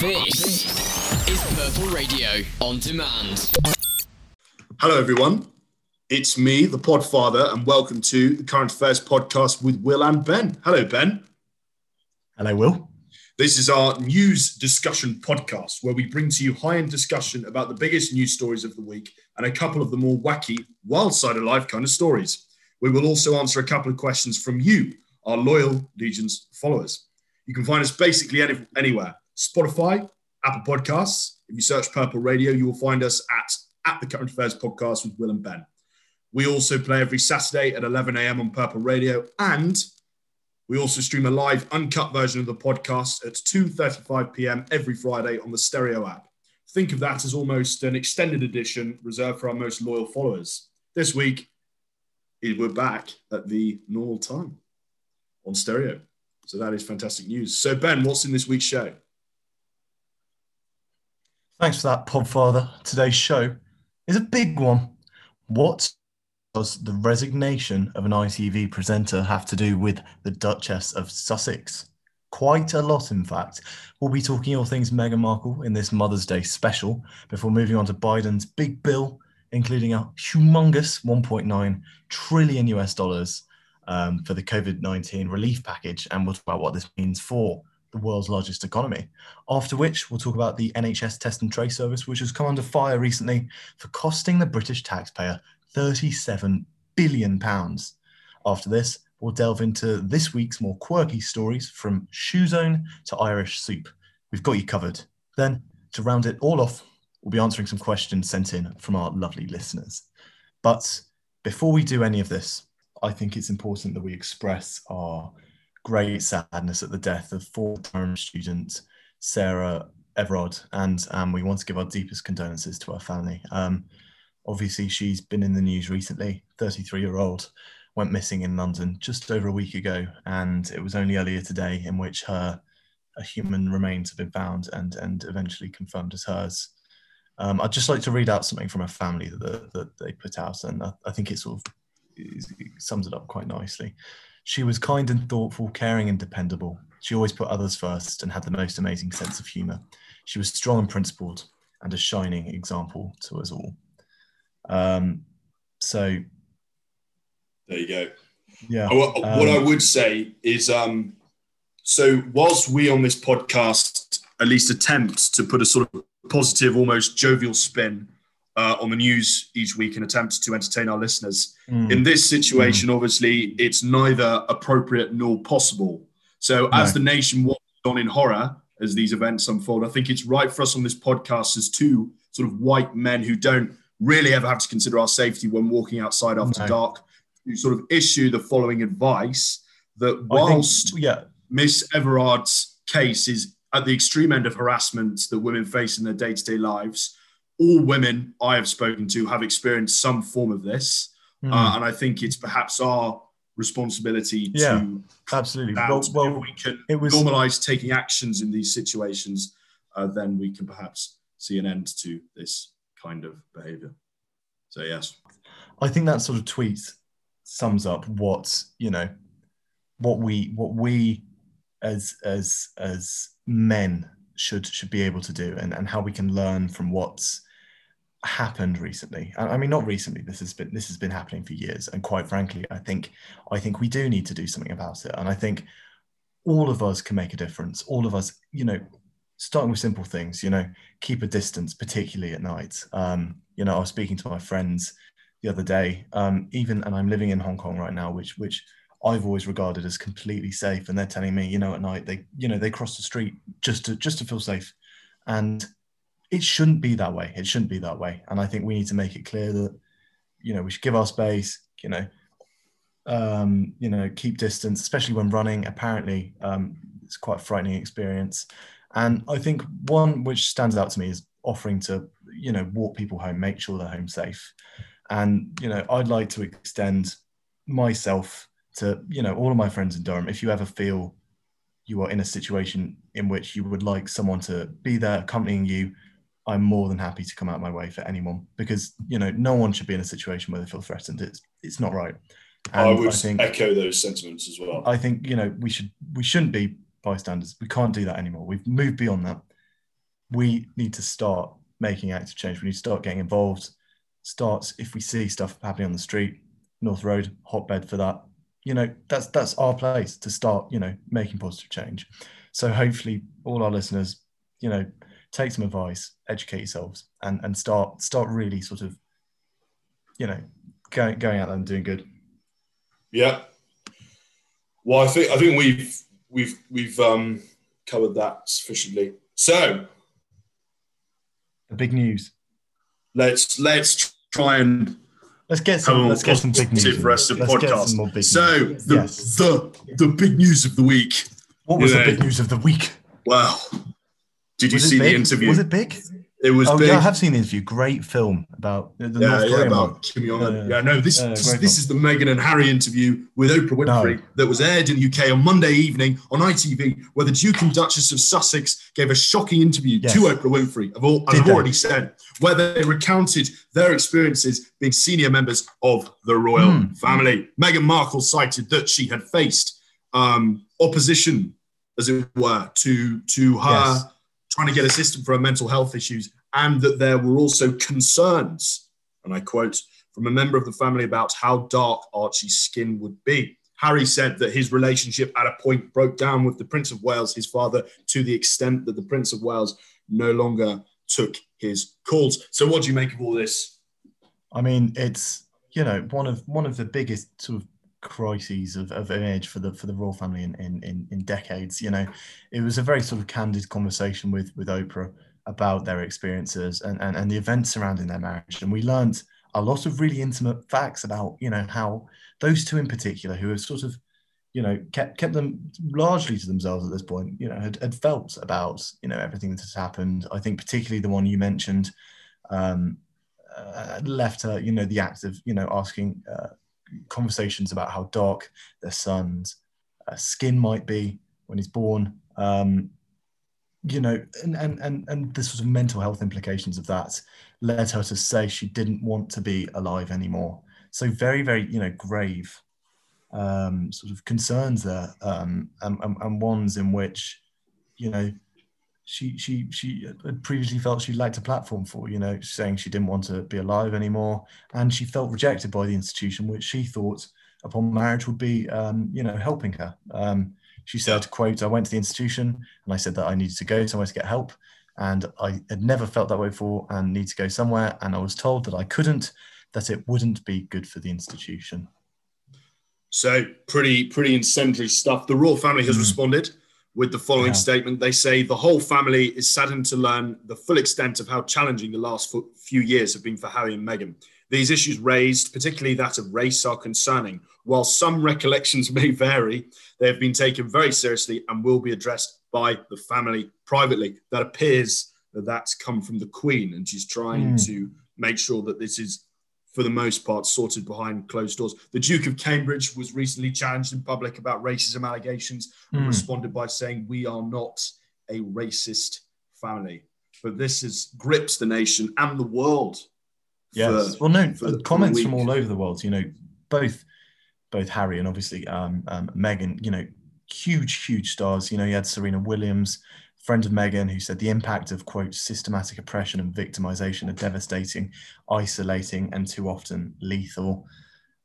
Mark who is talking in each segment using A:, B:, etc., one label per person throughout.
A: This is Purple Radio on demand.
B: Hello, everyone. It's me, the Podfather, and welcome to the Current Affairs podcast with Will and Ben. Hello, Ben.
C: Hello, Will.
B: This is our news discussion podcast where we bring to you high end discussion about the biggest news stories of the week and a couple of the more wacky, wild side of life kind of stories. We will also answer a couple of questions from you, our loyal Legions followers. You can find us basically any, anywhere Spotify, Apple Podcasts. If you search Purple Radio, you will find us at, at the Current Affairs podcast with Will and Ben. We also play every Saturday at 11 a.m. on Purple Radio, and we also stream a live, uncut version of the podcast at 2:35 p.m. every Friday on the Stereo app. Think of that as almost an extended edition reserved for our most loyal followers. This week, we're back at the normal time on Stereo. So that is fantastic news. So Ben, what's in this week's show?
C: Thanks for that, Podfather. Today's show is a big one. What does the resignation of an ITV presenter have to do with the Duchess of Sussex? Quite a lot, in fact. We'll be talking all things Meghan Markle in this Mother's Day special before moving on to Biden's big bill, including a humongous 1.9 trillion US dollars um, for the COVID 19 relief package. And we'll talk about what this means for the world's largest economy. After which, we'll talk about the NHS test and trace service, which has come under fire recently for costing the British taxpayer 37 billion pounds. After this, we'll delve into this week's more quirky stories from Shoe Zone to Irish soup. We've got you covered. Then, to round it all off, we'll be answering some questions sent in from our lovely listeners. But before we do any of this, I think it's important that we express our great sadness at the death of former Durham student Sarah Everard, and um, we want to give our deepest condolences to her family. Um, obviously, she's been in the news recently. 33 year old went missing in London just over a week ago, and it was only earlier today in which her human remains have been found and and eventually confirmed as hers. Um, I'd just like to read out something from her family that, that they put out, and I, I think it sort of sums it up quite nicely. She was kind and thoughtful, caring and dependable. She always put others first and had the most amazing sense of humour. She was strong and principled and a shining example to us all. Um, so,
B: there you go.
C: Yeah.
B: What, um, I would say is, um, so whilst we on this podcast at least attempt to put a sort of positive, almost jovial spin uh, on the news each week and attempt to entertain our listeners. Mm. In this situation, mm. obviously, it's neither appropriate nor possible. So, no. as the nation watches on in horror as these events unfold, I think it's right for us on this podcast as two sort of white men who don't really ever have to consider our safety when walking outside after no. dark to sort of issue the following advice that whilst
C: think, yeah.
B: Miss Everard's case is at the extreme end of harassment that women face in their day to day lives, all women I have spoken to have experienced some form of this. Mm. Uh, and I think it's perhaps our responsibility
C: yeah,
B: to
C: absolutely. Well, well,
B: if we can it was, normalize taking actions in these situations, uh, then we can perhaps see an end to this kind of behavior. So yes,
C: I think that sort of tweet sums up what you know, what we what we as as as men should should be able to do, and and how we can learn from what's happened recently. I mean, not recently. This has been this has been happening for years, and quite frankly, I think I think we do need to do something about it. And I think all of us can make a difference. All of us, you know, starting with simple things. You know, keep a distance, particularly at night. Um, you know, I was speaking to my friends the other day. Um, even and I'm living in Hong Kong right now, which which I've always regarded as completely safe. And they're telling me, you know, at night they, you know, they cross the street just to just to feel safe. And it shouldn't be that way. It shouldn't be that way. And I think we need to make it clear that, you know, we should give our space, you know, um, you know, keep distance, especially when running. Apparently, um, it's quite a frightening experience. And I think one which stands out to me is offering to, you know, walk people home, make sure they're home safe. And, you know, I'd like to extend myself to, you know, all of my friends in Durham. If you ever feel you are in a situation in which you would like someone to be there accompanying you, I'm more than happy to come out my way for anyone because you know no one should be in a situation where they feel threatened. It's it's not right.
B: And I would I think, echo those sentiments as well.
C: I think you know we should we shouldn't be bystanders. We can't do that anymore. We've moved beyond that. we need to start making active change. We need to start getting involved. Start if we see stuff happening on the street, North Road, hotbed for that. You know, that's that's our place to start. You know, making positive change. So hopefully, all our listeners, you know, take some advice, educate yourselves, and and start start really sort of, you know, going going out there and doing good.
B: Yeah. Well, I think I think we've we've we've um, covered that sufficiently. So
C: The big news.
B: let's let's try and
C: Let's get some. Let's get some big news.
B: rest of
C: Let's get
B: podcast.
C: big
B: so
C: news.
B: the,
C: yes.
B: the the big news of the week.
C: What was
B: yeah.
C: the big news of the week?
B: Wow. Did you
C: Was
B: see the interview?
C: Was it big?
B: It was
C: oh
B: big.
C: yeah, I have seen the interview. Great film about the
B: yeah,
C: North
B: yeah,
C: Korean
B: about. Kim Jong Un.
C: Yeah,
B: Yeah, no, this
C: yeah,
B: this, this
C: film.
B: is the Meghan and Harry interview with Oprah Winfrey
C: No.
B: that was aired in the UK on Monday evening on ITV, where the Duke and Duchess of Sussex gave a shocking interview
C: Yes.
B: to Oprah Winfrey. I've, all, I've already said where they recounted their experiences being senior members of the royal
C: Hmm.
B: family. Meghan Markle cited that she had faced um, opposition, as it were, to to her
C: Yes.
B: Trying to get a system for her mental health issues, and that there were also concerns, and I quote, from a member of the family about how dark Archie's skin would be. Harry said that his relationship at a point broke down with the Prince of Wales, his father, to the extent that the Prince of Wales no longer took his calls. So, what do you make of all this?
C: I mean, it's you know one of one of the biggest sort of crises of, of image for the for the royal family in, in in in decades. You know, it was a very sort of candid conversation with with Oprah about their experiences and and, and the events surrounding their marriage, and we learned a lot of really intimate facts about you know how those two in particular who have sort of you know kept kept them largely to themselves at this point you know had, had felt about you know everything that has happened i think particularly the one you mentioned um uh, left her you know the act of you know asking uh, conversations about how dark their son's uh, skin might be when he's born. Um you know and, and and and the sort of mental health implications of that led her to say she didn't want to be alive anymore. So very very you know grave um, sort of concerns there, um, and, and, and ones in which, you know, she she she had previously felt she lacked a platform for, you know, saying she didn't want to be alive anymore, and she felt rejected by the institution, which she thought upon marriage would be, um, you know, helping her. Um, she said, "quote I went to the institution and I said that I needed to go somewhere to get help." And I had never felt that way before and need to go somewhere. And I was told that I couldn't, that it wouldn't be good for the institution.
B: So pretty pretty incendiary stuff. The royal family has
C: Mm.
B: responded with the following
C: Yeah.
B: statement. They say the whole family is saddened to learn the full extent of how challenging the last few years have been for Harry and Meghan. These issues raised, particularly that of race, are concerning. While some recollections may vary, they have been taken very seriously and will be addressed by the family privately. That appears that that's come from the Queen, and she's trying
C: Mm.
B: to make sure that this is for the most part, sorted behind closed doors. The Duke of Cambridge was recently challenged in public about racism allegations and
C: Mm.
B: responded by saying, We are not a racist family. But this has gripped the nation and the world.
C: Yes.
B: for-
C: well, no,
B: for
C: comments from all over the world. You know, both both Harry and obviously um, um, Meghan. You know, huge, huge stars. You know, you had Serena Williams, friend of Meghan, who said the impact of quote systematic oppression and victimization are devastating, isolating, and too often lethal.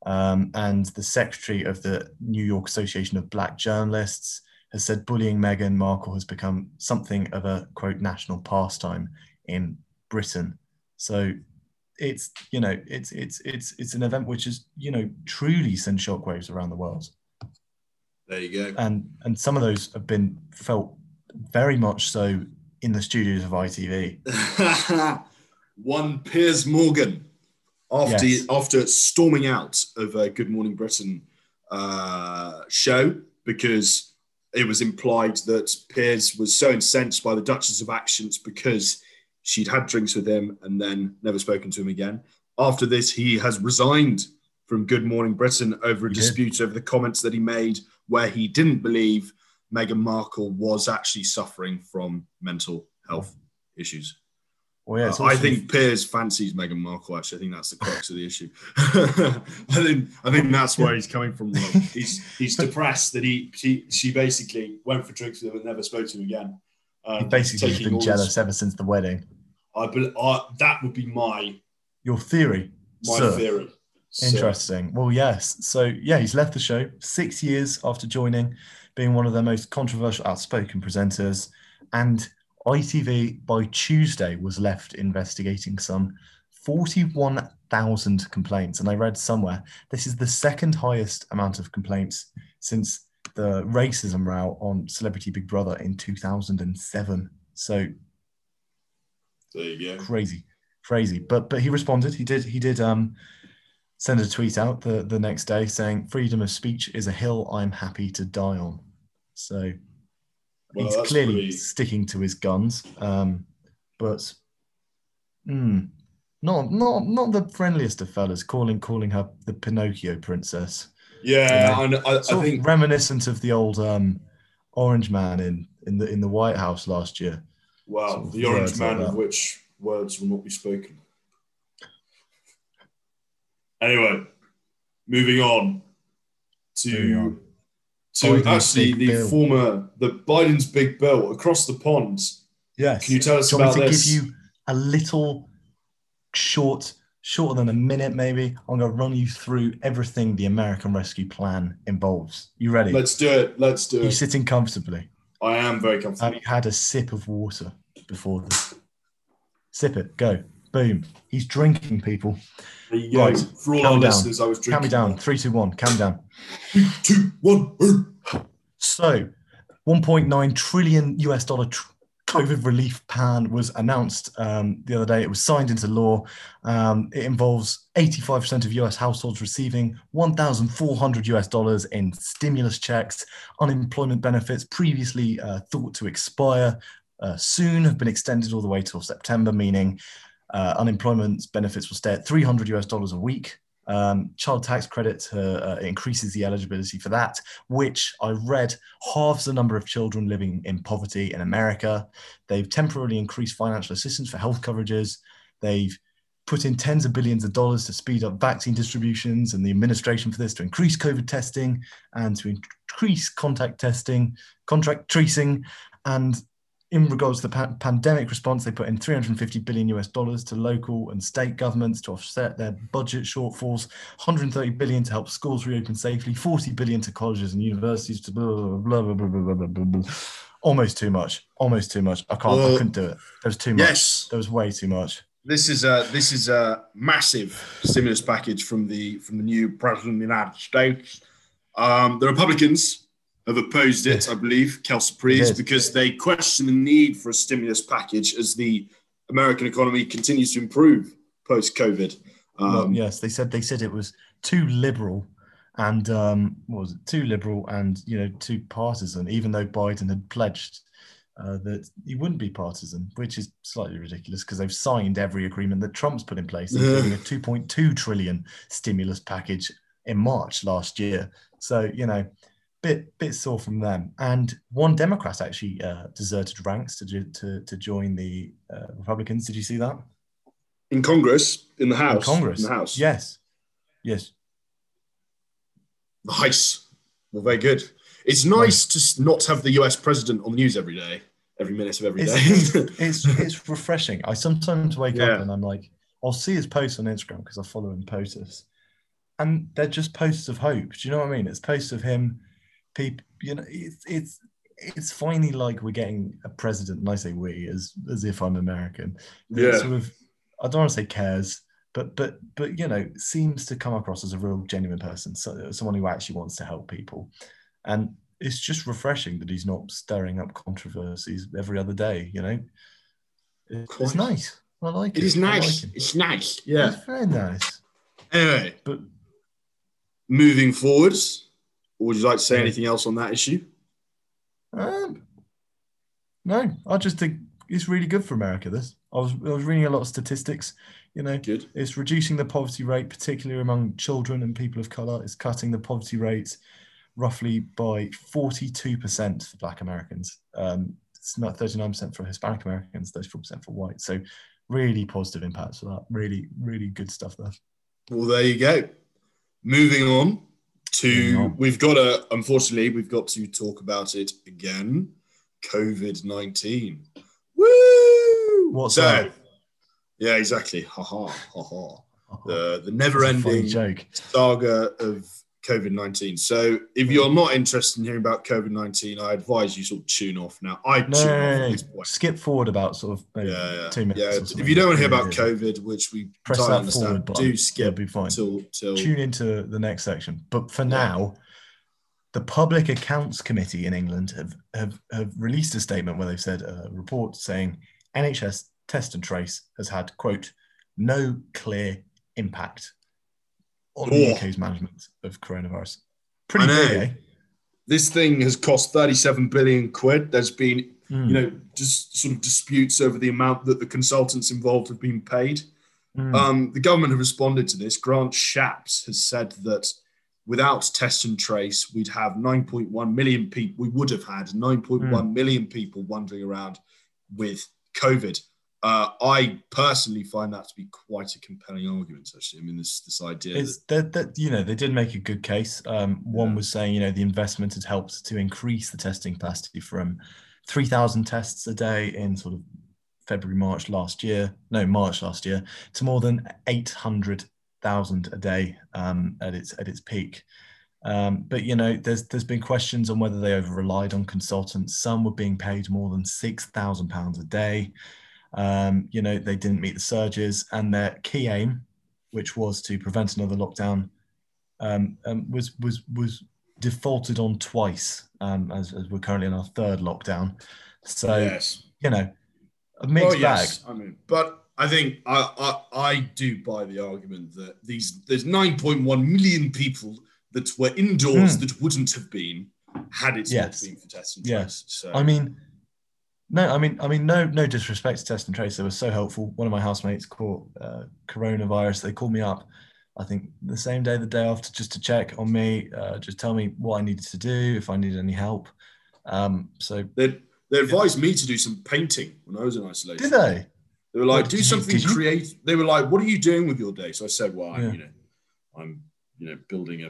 C: Um, and the secretary of the New York Association of Black Journalists has said bullying Meghan Markle has become something of a quote national pastime in Britain. So it's you know it's it's it's it's an event which is you know truly sent shockwaves around the world
B: There you go.
C: and and some of those have been felt very much so in the studios of ITV
B: One Piers Morgan, after
C: Yes.
B: after storming out of a Good Morning Britain uh, show because it was implied that Piers was so incensed by the Duchess of Actions because she'd had drinks with him and then never spoken to him again. After this, he has resigned from Good Morning Britain over a
C: He did.
B: dispute over the comments that he made where he didn't believe Meghan Markle was actually suffering from mental health issues.
C: well yeah
B: Uh, I think Piers fancies Meghan Markle. Actually, I think that's the crux of the issue. I think I think that's where he's coming from. Rob. He's he's depressed that he she she basically went for drinks with him and never spoke to him again. Um,
C: You've basically
B: taking
C: been jealous
B: this-
C: ever since the wedding.
B: I, bel I, that would be my
C: Your theory.
B: my
C: sir.
B: theory.
C: Interesting. Well, yes. So, yeah, he's left the show six years after joining, being one of their most controversial, outspoken presenters. And ITV by Tuesday was left investigating some 41,000 complaints. And I read somewhere this is the second highest amount of complaints since the racism row on Celebrity Big Brother in 2007. So
B: there you go.
C: crazy, crazy. But but he responded. He did he did um send a tweet out the the next day saying freedom of speech is a hill I'm happy to die on. So
B: Well,
C: he's clearly
B: pretty-
C: sticking to his guns. Um, but hmm, not not not the friendliest of fellas, calling calling her the Pinocchio princess.
B: Yeah,
C: Yeah.
B: I, kn- I, I
C: Sort
B: think
C: of reminiscent of the old um, Orange Man in in the in the White House last year.
B: Wow,
C: sort of
B: the orange
C: like
B: man of which words will not be spoken. Anyway, moving on to
C: on.
B: to
C: Biden's
B: actually the
C: bill.
B: former the Biden's big bill across the pond.
C: Yes.
B: Can you tell us
C: Do
B: about
C: to
B: this?
C: give you a little short, shorter than a minute, maybe? I'm going to run you through everything the American Rescue Plan involves. You ready?
B: Let's do it. Let's do
C: you
B: it.
C: sitting comfortably?
B: I am very comfortable.
C: Have you had a sip of water before this? Sip it. Go. Boom. He's drinking, people.
B: There you go.
C: Right.
B: For all
C: Calm
B: our
C: down.
B: listeners, I was drinking.
C: Count me down. Three, two, one. Me down.
B: Three, two, one. boom.
C: So, 1.9 trillion US dollar tr- COVID relief plan was announced um, the other day. It was signed into law. Um, it involves 85% of US households receiving 1,400 US dollars in stimulus checks. Unemployment benefits previously uh, thought to expire uh, soon have been extended all the way till September, meaning uh, unemployment benefits will stay at 300 US dollars a week. Um, child tax credit uh, uh, increases the eligibility for that, which I read halves the number of children living in poverty in America. They've temporarily increased financial assistance for health coverages. They've put in tens of billions of dollars to speed up vaccine distributions and the administration for this to increase COVID testing and to increase contact testing, contract tracing, and in regards to the pa- pandemic response, they put in 350 billion US dollars to local and state governments to offset their budget shortfalls, 130 billion to help schools reopen safely, 40 billion to colleges and universities to blah blah blah blah blah blah blah, blah. Almost too much. Almost too much. I can't. I couldn't do it. There was too much.
B: Yes,
C: There was way too much.
B: this is a this is a massive stimulus package from the from the new president of the United States. Um, the Republicans have opposed it, I believe, Kelsey Priest, because they question the need for a stimulus package as the American economy continues to improve post COVID.
C: Well,
B: Um,
C: yes, they said they said it was too liberal, and um, what was it too liberal and you know too partisan. Even though Biden had pledged uh, that he wouldn't be partisan, which is slightly ridiculous because they've signed every agreement that Trump's put in place, including a 2.2 trillion stimulus package in March last year. So you know. Bit, bit sore from them, and one Democrat actually uh, deserted ranks to, to to join the uh, Republicans. Did you see that?
B: in Congress, in the House, In
C: Congress.
B: in the House,
C: Yes. Yes.
B: nice. Well, very good. It's nice to not have the US president on the news every day, every minute of every day.
C: It's, it's, it's refreshing. I sometimes wake
B: Yeah.
C: up and I'm like, I'll see his posts on Instagram because I follow him POTUS. And they're just posts of hope. Do you know what I mean? It's posts of him, people, you know, it's it's it's finally like we're getting a president, and I say we as as if I'm American.
B: yeah.
C: Sort of I don't want to say cares, but but but you know, seems to come across as a real genuine person, so, someone who actually wants to help people. And it's just refreshing that he's not stirring up controversies every other day, you know. It's nice. I like it.
B: It is nice.
C: like it.
B: It's nice. Yeah.
C: It's very nice.
B: Anyway,
C: But
B: moving forwards, would you like to say anything else on that issue?
C: um, no, I just think it's really good for America. This I was I was reading a lot of statistics. You know,
B: Good.
C: It's reducing the poverty rate, particularly among children and people of color. It's cutting the poverty rate roughly by 42% for Black Americans. Um, it's not 39% for Hispanic Americans, 34% for white. So, really positive impacts for that. Really, really good stuff there.
B: Well, there you go. Moving on to, we've got to, unfortunately, we've got to talk about it again COVID 19. Woo!
C: What's
B: so,
C: that?
B: Yeah, exactly. Ha ha, ha ha. The, the never ending
C: joke.
B: saga of COVID 19. So, if hmm. you're not interested in hearing about COVID 19, I advise you sort of tune off now. I
C: No,
B: tune
C: no, no, no. skip forward about sort of maybe
B: Yeah, yeah.
C: two minutes.
B: Yeah, if you don't want to hear about. COVID, which we
C: press that
B: understand,
C: forward button.
B: do skip
C: be fine.
B: till till
C: Tune into the next section. But for
B: Yeah.
C: now, the Public Accounts Committee in England have, have, have released a statement where they've said a report saying NHS test and trace has had, quote, no clear impact on the. UK's management of coronavirus. Pretty big, eh?
B: this thing has cost 37 billion quid. There's been
C: Mm,
B: you know, just sort of disputes over the amount that the consultants involved have been paid.
C: mm.
B: Um, the government have responded to this. Grant Shapps has said that without test and trace, we'd have 9.1 million people. We would have had 9.1 million people wandering around with COVID. Uh, I personally find that to be quite a compelling argument. Actually, I mean, this this idea
C: It's that, that you know they did make a good case. Um, one
B: Yeah.
C: was saying you know the investment had helped to increase the testing capacity from three thousand tests a day in sort of February March last year, no March last year, to more than eight hundred thousand a day um, at its at its peak. Um, but you know, there's there's been questions on whether they over relied on consultants. Some were being paid more than six thousand pounds a day. Um, you know, they didn't meet the surges, and their key aim, which was to prevent another lockdown, um, um, was was was defaulted on twice, um, as, as we're currently in our third lockdown. So
B: yes.
C: you know, a mixed
B: Oh, yes. I mean, but I think I, I I do buy the argument that these there's 9.1 million people that were indoors
C: Hmm.
B: that wouldn't have been had it
C: Yes.
B: not been for test and
C: Yeah.
B: trace. So.
C: I mean, no, I mean, I mean, no, no disrespect to test and trace. They were so helpful. One of my housemates caught uh, coronavirus. They called me up. I think the same day, the day after, just to check on me, uh, just tell me what I needed to do, if I needed any help. Um, so
B: they they advised me to do some painting when I was in isolation.
C: did they?
B: They were like,
C: What,
B: do
C: you-
B: something
C: you?
B: creative. They were like, what are you doing with your day? So I said, well, I'm,
C: Yeah.
B: you know, I'm, you know, building a,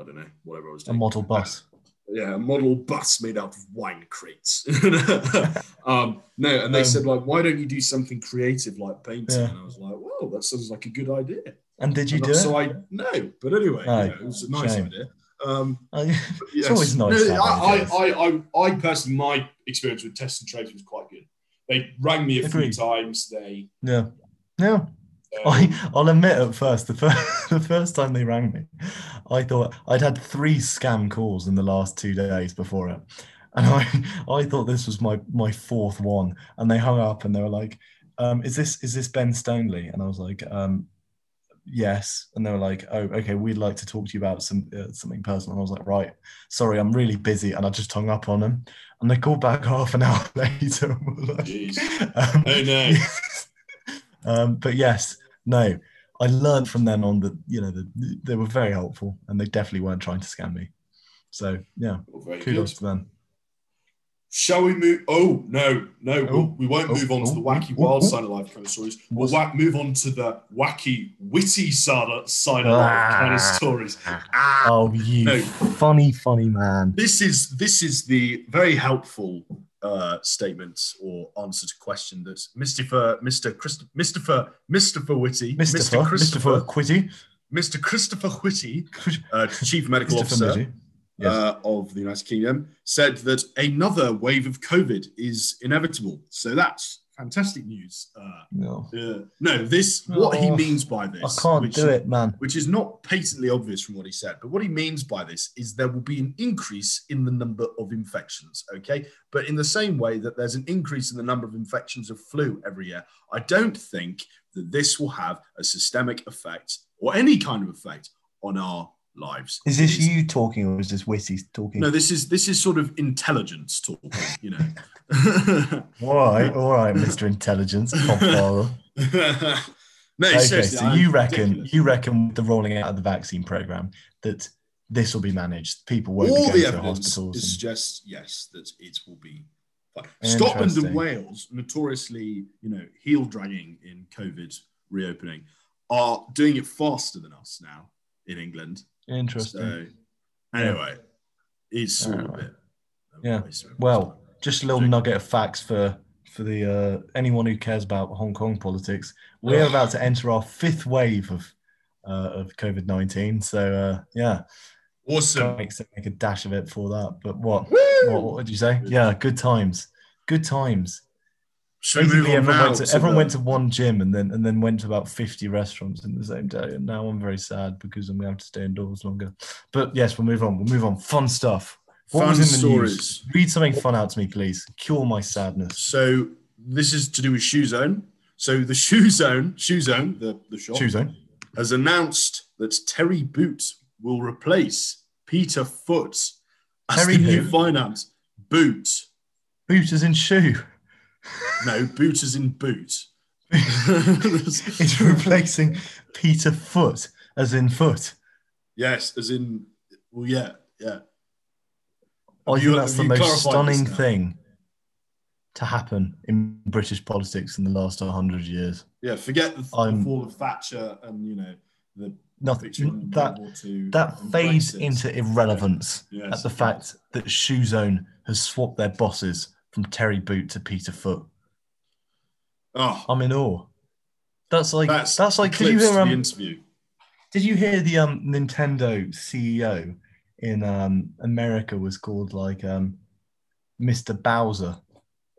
B: I don't know, whatever I was doing.
C: A model bus.
B: Yeah, a model bus made out of wine crates. um, no, and they
C: Um,
B: said like, why don't you do something creative like painting?
C: Yeah.
B: And I was like, well, that sounds like a good idea.
C: And did you
B: And
C: do it?
B: so I no, but anyway,
C: No,
B: you know, it was a nice
C: shame.
B: idea. Um,
C: Oh,
B: but
C: It's always nice
B: No, I. I, I, I, I personally, my experience with test and trace was quite good. They rang me a few times. They,
C: yeah, yeah. I, I'll admit at first, the first, the first time they rang me, I thought I'd had three scam calls in the last two days before it. And I, I thought this was my, my fourth one. And they hung up and they were like, um, is this, is this Ben Stoneley? And I was like, um, yes. And they were like, oh, okay, we'd like to talk to you about some, uh, something personal. And I was like, right, sorry, I'm really busy. And I just hung up on them. And they called back half an hour later. like, um,
B: Oh, no.
C: um, but yes, no, I learned from then on that you know the, they were very helpful and they definitely weren't trying to scam me. So yeah,
B: Well,
C: kudos
B: good.
C: to them.
B: Shall we move? Oh no, no,
C: Oh,
B: we won't
C: oh,
B: move on to
C: oh,
B: the wacky
C: oh,
B: wild
C: oh.
B: side of life kind of stories. We'll
C: What's-
B: whack, move on to the wacky, witty side of, side of life kind of
C: Ah.
B: stories. Ah,
C: Oh, you
B: No.
C: funny, funny man.
B: this is this is the very helpful uh, statement or answer to question that Mr. Mr. Christ- Mr. Mr. Whitty,
C: Mr.
B: Christopher,
C: Quitty.
B: Mr. Christopher Whitty, uh, Chief Medical Officer,
C: Yes.
B: uh, of the United Kingdom said that another wave of COVID is inevitable. So that's fantastic news. Uh,
C: no,
B: uh, no, this what he
C: Oh,
B: means by this.
C: I can't
B: which-
C: do it, man.
B: Which is not patently obvious from what he said, but what he means by this is there will be an increase in the number of infections. Okay, but in the same way that there's an increase in the number of infections of flu every year, I don't think that this will have a systemic effect or any kind of effect on our lives.
C: Is this you talking or is this Whitty talking?
B: no, this is this is sort of intelligence talking, you know.
C: all right, all right, Mr. Intelligence,
B: no,
C: Okay,
B: seriously,
C: so
B: I'm
C: you reckon
B: ridiculous.
C: you reckon with the rolling out of the vaccine program that this will be managed? People won't
B: all
C: be
B: the
C: going to
B: evidence
C: hospitals.
B: suggests yes that it will be fine. Scotland and Wales, notoriously, you know, heel dragging in COVID reopening, are doing it faster than us now in England.
C: Interesting.
B: So anyway, it's sort of a
C: Alright.
B: bit.
C: Yeah. Well, just a little nugget of facts for for the uh, anyone who cares about Hong Kong politics. We're about to enter our fifth wave of uh, of COVID nineteen. So uh, yeah,
B: Awesome.
C: make make a dash of it for that. But what what, what would you say? Yeah, good times, good times. Basically,
B: on
C: everyone, went to,
B: to
C: everyone
B: the-
C: went to one gym and then and then went to about fifty restaurants in the same day. And now I'm very sad because I'm going to have to stay indoors longer. But yes, we'll move on. We'll move on. Fun stuff. What
B: Fun
C: was in the
B: stories.
C: news? Read something fun out to me, please. Cure my sadness.
B: So this is to do with Shoe Zone. So the Shoe Zone, Shoe Zone, the, the shop,
C: Shoe zone.
B: has announced that Terry Boot will replace Peter Foot as
C: Terry
B: the new finance. Boot.
C: Boot is in shoe.
B: No, boot is in boot.
C: it's replacing Peter Foot as in foot.
B: yes, as in, well, yeah, yeah.
C: I think that's the most stunning thing to happen in British politics in the last 100 years.
B: Yeah, forget the, the fall of Thatcher and, you know, the
C: Nothing that
B: World War II
C: that fades into irrelevance
B: Yes,
C: at the fact that Shoe Zone has swapped their bosses from Terry Boot to Peter Foot.
B: Oh,
C: I'm in awe. That's like
B: that's,
C: that's, like did you hear um,
B: the interview.
C: Did you hear the um Nintendo CEO in um America was called like um Mr. Bowser?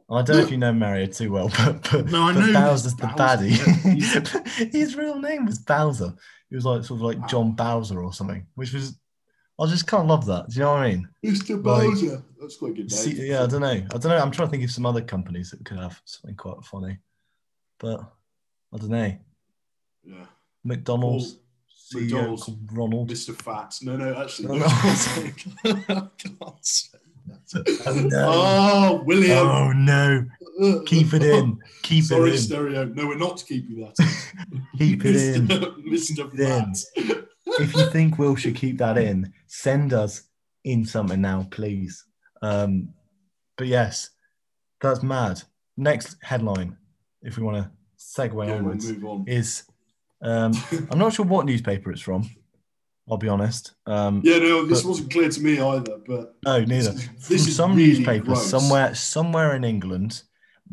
C: I don't know if you know Mario too well, but but,
B: No, I
C: but
B: know
C: Bowser's the
B: Bowser,
C: baddie. His real name was Bowser. He was like sort of like John Bowser or something, which was I just can't love that. Do you know what I mean?
B: Mr.
C: Like-
B: Bowser. That's quite a good name.
C: See, yeah, I don't know. I don't know. I'm trying to think of some other companies that could have something quite funny, but I don't know.
B: Yeah.
C: McDonald's,
B: Paul,
C: CEO
B: uh,
C: McDonald's, Ronald.
B: Mr. Fat. No, no, actually.
C: No,
B: No. I can't say that.
C: Oh, no.
B: Oh, William.
C: Oh no! Keep it in. Keep
B: Sorry,
C: it in.
B: Sorry, stereo. No, we're not keeping that in.
C: Keep it in.
B: Mr.
C: Keep it.
B: Fat.
C: If you think Will should keep that in, send us in something now, please. Um, but yes, that's mad. Next headline, if we want to segue
B: Yeah, we'll
C: onwards,
B: move on.
C: is um, I'm not sure what newspaper it's from. I'll be honest. Um,
B: Yeah, no, this
C: but-
B: wasn't clear to me either, but
C: No, neither.
B: this is,
C: From
B: this is
C: some
B: really
C: newspaper
B: gross.
C: somewhere somewhere in England,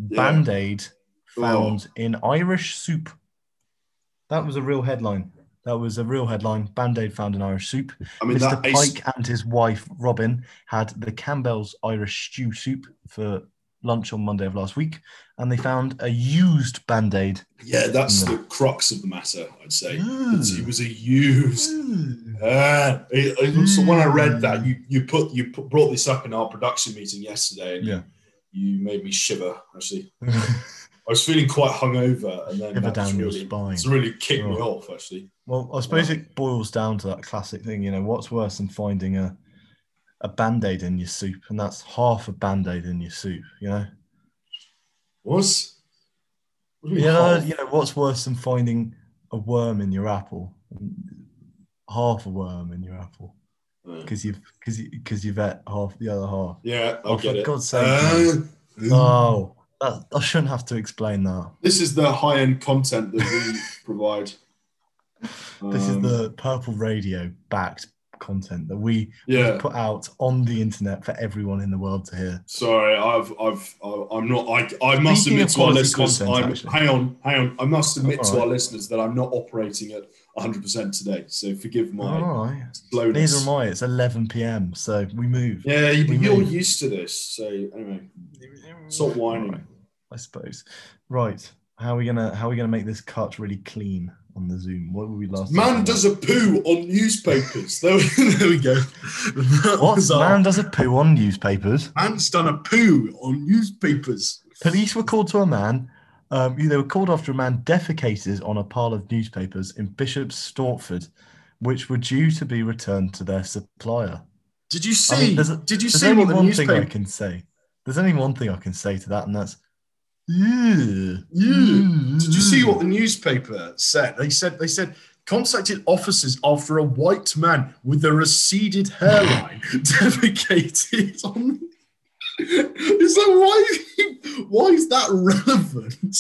B: Yeah.
C: Band Aid
B: Oh.
C: found in Irish soup. That was a real headline. That was a real headline. Band Aid found in Irish soup.
B: I mean,
C: Mr. Pike and his wife Robin had the Campbell's Irish stew soup for lunch on Monday of last week, and they found a used Band Aid.
B: yeah, that's
C: No.
B: the crux of the matter, I'd say. It was a used. Ah, it- it- so when I read that, you you put you put, brought this up in our production meeting yesterday, and
C: Yeah.
B: you made me shiver. Actually, I was feeling quite hungover, and then that
C: down your
B: really,
C: spine.
B: it's really kicked me
C: Oh.
B: off. Actually,
C: Well, I suppose it boils down to that classic thing, you know, what's worse than finding a a band-aid in your soup, and that's half a band-aid in your soup, you know?
B: what? What do you
C: You know,
B: half?
C: you know, what's worse than finding a worm in your apple? Half a worm in your apple. Because you've because you, cause you've ate half the other half.
B: yeah, I
C: Oh,
B: get
C: for
B: it.
C: God's sake,
B: Uh,
C: Oh, that, I shouldn't have to explain that.
B: This is the high-end content that we provide.
C: This is
B: Um,
C: the Purple Radio backed content that we
B: yeah.
C: put out on the internet for everyone in the world to hear.
B: Sorry, I've, I've, I- I'm not. I, I must
C: Speaking
B: admit to our listeners.
C: content,
B: I'm, hang on, hang on. I must admit
C: All
B: to
C: right.
B: our listeners that I'm not operating at 100 percent today. So forgive my
C: All right.
B: slowness.
C: Neither am I. It's 11 p.m. So we move.
B: Yeah, you,
C: We
B: you're
C: move.
B: used to this. So anyway, stop whining.
C: I suppose. Right. How are we gonna How are we gonna make this cut really clean on the Zoom? What were we last?
B: Man does a poo on newspapers. there, we- there we go. That
C: What
B: our-
C: man does a poo on newspapers?
B: Man's done a poo on newspapers.
C: Police were called to a man. Um, they were called after a man defecated on a pile of newspapers in Bishop's Stortford, which were due to be returned to their supplier.
B: Did you
C: I
B: see?
C: mean, there's a-
B: did you see what the
C: one thing I can say. There's only one thing I can say to that, and that's. Yeah.
B: Yeah. Mm-hmm. Did you see what the newspaper said? They said they said contacted officers after a white man with a receded hairline defecated on. Is that why? Why is that relevant?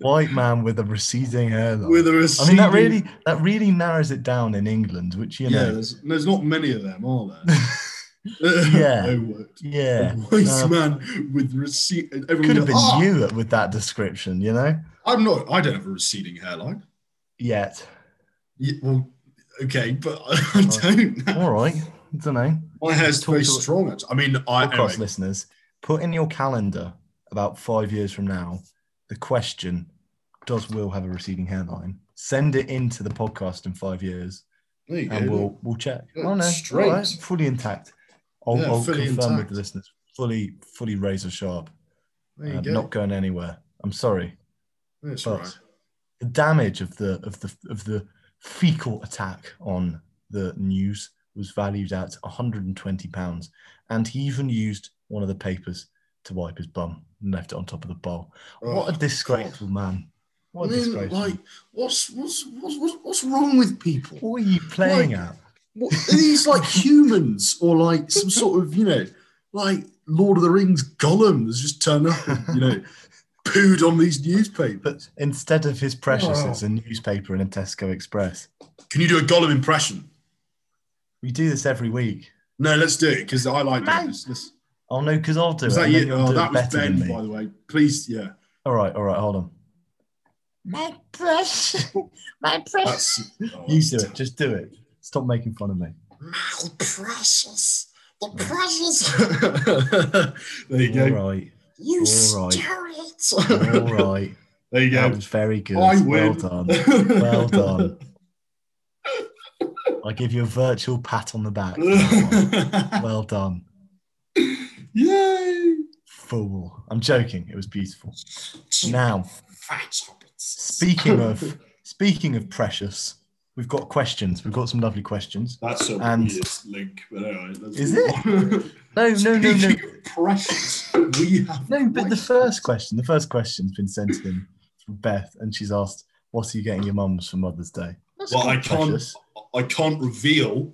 C: white man with a receding hairline?
B: With a receding.
C: I mean, that really that really narrows it down in England, which you
B: Yeah,
C: know.
B: there's, there's not many of them, are there?
C: Yeah.
B: no.
C: Yeah.
B: Wise
C: Um,
B: man with receipt. Everyone
C: Could have been
B: "Ah!"
C: you with that description, you know?
B: I'm not. I don't have a receding hairline.
C: Yet.
B: Yeah, well, okay, but I don't.
C: All right. I don't know.
B: My hair's
C: Talk
B: very strong. Actually. I mean, I
C: Podcast
B: anyway,
C: listeners, put in your calendar about five years from now the question Does Will have a receding hairline? Send it into the podcast in five years and
B: go.
C: we'll we'll check.
B: Yeah,
C: oh no,
B: straight.
C: right, fully intact. I'll,
B: Yeah,
C: I'll confirm with the listeners, fully fully razor sharp,
B: there you
C: uh,
B: go.
C: not going anywhere. I'm sorry,
B: That's
C: but
B: right.
C: the damage of the of the of the fecal attack on the news was valued at 120 pounds, and he even used one of the papers to wipe his bum and left it on top of the bowl. what
B: Oh,
C: a disgraceful man! What a
B: I mean,
C: disgraceful.
B: like, what's what's what's what's, what's wrong with people?
C: what are you playing
B: like-
C: at?
B: What, are these like humans or like some sort of you know, like Lord of the Rings Gollum that's just turned up and you know, pooed on these newspapers?
C: But instead of his precious,
B: Oh.
C: it's a newspaper and a Tesco Express.
B: Can you do a Gollum impression?
C: We do this every week.
B: No, let's do it because I like
C: No.
B: doing this. Let's-
C: Oh no, because I'll do
B: Was
C: it.
B: that you? Oh,
C: do it
B: that was Ben, by the way. Please, yeah.
C: All right, all right, hold on. My precious, my precious.
B: Oh,
C: You
B: that's
C: do it. Just do it. Stop making fun of me.
B: My precious, the precious. there you
C: All
B: go.
C: right,
B: You
C: All right.
B: stir it.
C: all right.
B: there you go.
C: That was very good.
B: I
C: Well done. Well done. I give you a virtual pat on the back. for that one. well done,
B: Yay!
C: fool. I'm joking. It was beautiful. Now, speaking of speaking of precious, we've got questions. We've got some lovely questions.
B: That's a
C: And-
B: link, but anyway. That's
C: Is it? No, no, no, no.
B: Precious, we have.
C: No, but the first question, the first question's been sent in from Beth, and she's asked, "What are you getting your mums for Mother's Day?" That's
B: Well, I can't.
C: precious.
B: I can't reveal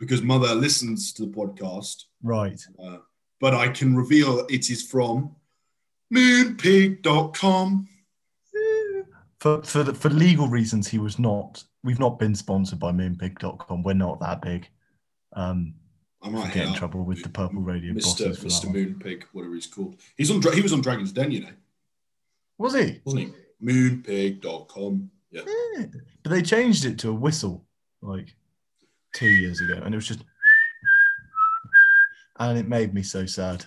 B: because mother listens to the podcast,
C: Right.
B: uh, but I can reveal it is from moonpig.com.
C: For for the, for legal reasons, he was not. We've not been sponsored by Moonpig.com. We're not that big. Um,
B: I might
C: get in trouble with the Purple Radio
B: Mr.
C: bosses for
B: Mr. Moonpig, whatever he's called. He's on. He was on Dragon's Den, you know,
C: Was he?
B: wasn't he? Moonpig.com. Yeah.
C: Yeah. But they changed it to a whistle like two years ago, and it was just, and it made me so sad.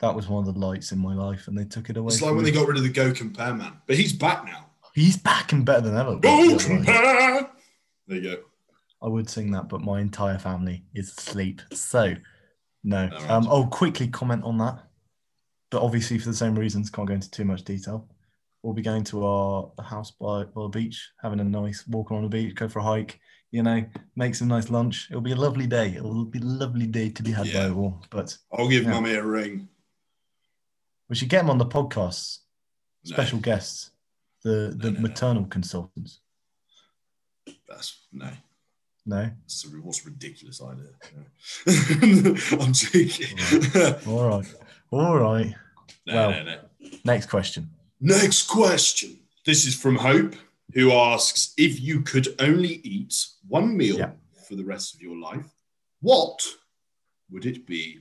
C: That was one of the lights in my life, and they took it away.
B: It's like when
C: me.
B: they got rid of the Go Compare man, but he's back now.
C: He's back and better than ever. but
B: Go
C: yeah, right.
B: Compare. There you go.
C: I would sing that, but my entire family is asleep. So, no.
B: Alright.
C: Um, I'll quickly comment on that. But obviously, for the same reasons, can't go into too much detail. We'll be going to our house by, by the beach, having a nice walk on the beach, go for a hike, you know, make some nice lunch. It'll be a lovely day. It'll be a lovely day to be had
B: Yeah.
C: by all. But
B: I'll give
C: Yeah.
B: mummy a ring.
C: we should get him on the podcasts,
B: No,
C: special guests, the, the
B: No, no, no.
C: maternal consultants.
B: That's no.
C: No?
B: That's a, what's a ridiculous idea. I'm joking.
C: All right. All right.
B: no,
C: Well.
B: no, no.
C: Next question.
B: Next question. This is from Hope, who asks if you could only eat one meal
C: Yeah.
B: for the rest of your life, what would it be?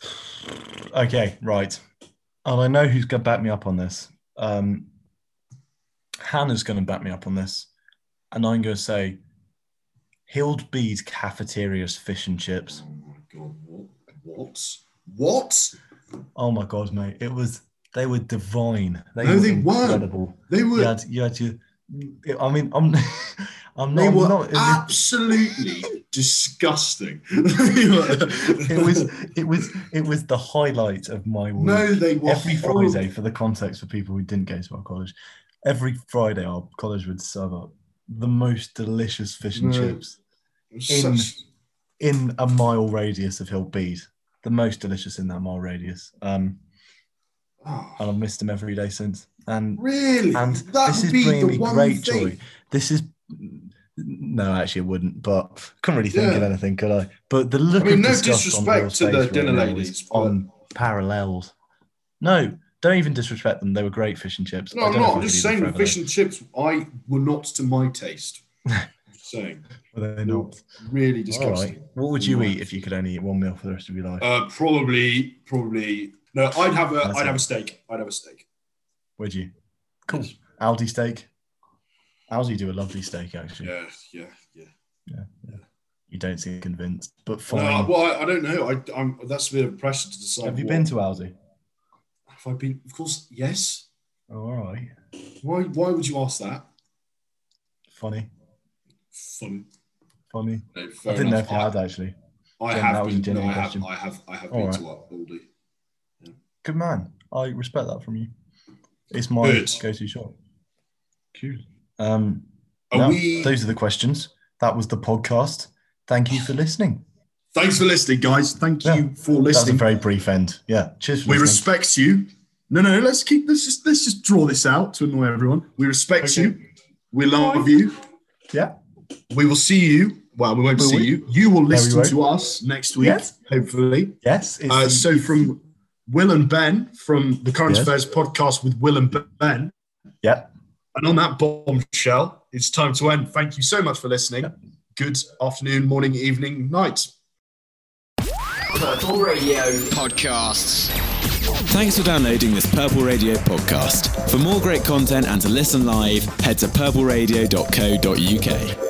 C: Okay, right. And I know who's going to back me up on this. Um, Hannah's going to back me up on this. And I'm going to say Hild Bede's Cafeteria's fish and chips.
B: Oh my god, what? What? What?
C: Oh my God, mate. It was, they were divine. They
B: No,
C: were
B: they weren't. They were
C: You had, you had your, I mean, I'm, I'm not,
B: they were
C: not
B: absolutely disgusting.
C: it was, it was, it was the highlight of my week.
B: no, they were
C: every
B: horrible.
C: Friday, for the context for people who didn't go to our college, every Friday our college would serve up the most delicious fish and
B: No.
C: chips in-
B: such-
C: in a mile radius of Hild Bede. The most delicious in that mile radius. Um,
B: oh,
C: and I've missed them every day since. And
B: really?
C: and
B: that
C: this is
B: be
C: bringing me great
B: thing.
C: joy. This is no, actually, it wouldn't. But couldn't really think of anything, could I? But the look
B: I mean,
C: of
B: no disrespect to the dinner ladies,
C: on parallels. No, don't even disrespect them. They were great fish and chips.
B: No,
C: I
B: I'm not. I'm just
C: could eat them
B: saying the fish and chips I were not to my taste. saying.
C: Were they not?
B: Really disgusting.
C: right. What would you eat if you could only eat one meal for the rest of your life?
B: Uh, probably, probably. No, I'd have a,
C: it.
B: have a steak. I'd have a steak.
C: Would you? Cool. Aldi steak. Aldi do a lovely steak, actually.
B: Yeah, yeah, yeah. Yeah. yeah.
C: You don't seem convinced, but
B: No, well, I, I don't know. I, I'm. That's a bit of pressure to decide.
C: Have you
B: what-
C: been to Aldi?
B: Have I been? Of course, yes.
C: Oh, all right.
B: Why? Why would you ask that?
C: Funny.
B: Funny.
C: Funny.
B: No,
C: I didn't know if you had actually.
B: I,
C: Jen,
B: have
C: that was a
B: been. No, I have. I have. I have
C: All
B: been
C: right.
B: to Aldi.
C: Good man. I respect that from you. It's my
B: Good.
C: go-to shop. Cool. Um,
B: Are
C: no,
B: we?
C: Those are the questions. That was the podcast. Thank you for listening.
B: Thanks for listening, guys. Thank
C: Yeah.
B: you for
C: That was a
B: listening.
C: very brief end. Yeah. Cheers.
B: We respect you. No, no. Let's keep. Let's just. Let's just draw this out to annoy everyone. We respect
C: Okay.
B: you. We love you.
C: Yeah.
B: We will see you. Well, we won't
C: Will
B: see
C: we?
B: you. You will listen to us next week,
C: Yes.
B: hopefully.
C: Yes.
B: Uh,
C: the-
B: so from Will and Ben from the Current
C: Yes.
B: Affairs podcast with Will and Ben.
C: yeah.
B: And on that bombshell, it's time to end. Thank you so much for listening.
C: Yeah.
B: Good afternoon, morning, evening, night.
A: Purple Radio podcasts.
D: Thanks for downloading this Purple Radio podcast. For more great content and to listen live, head to purpleradio.co.uk.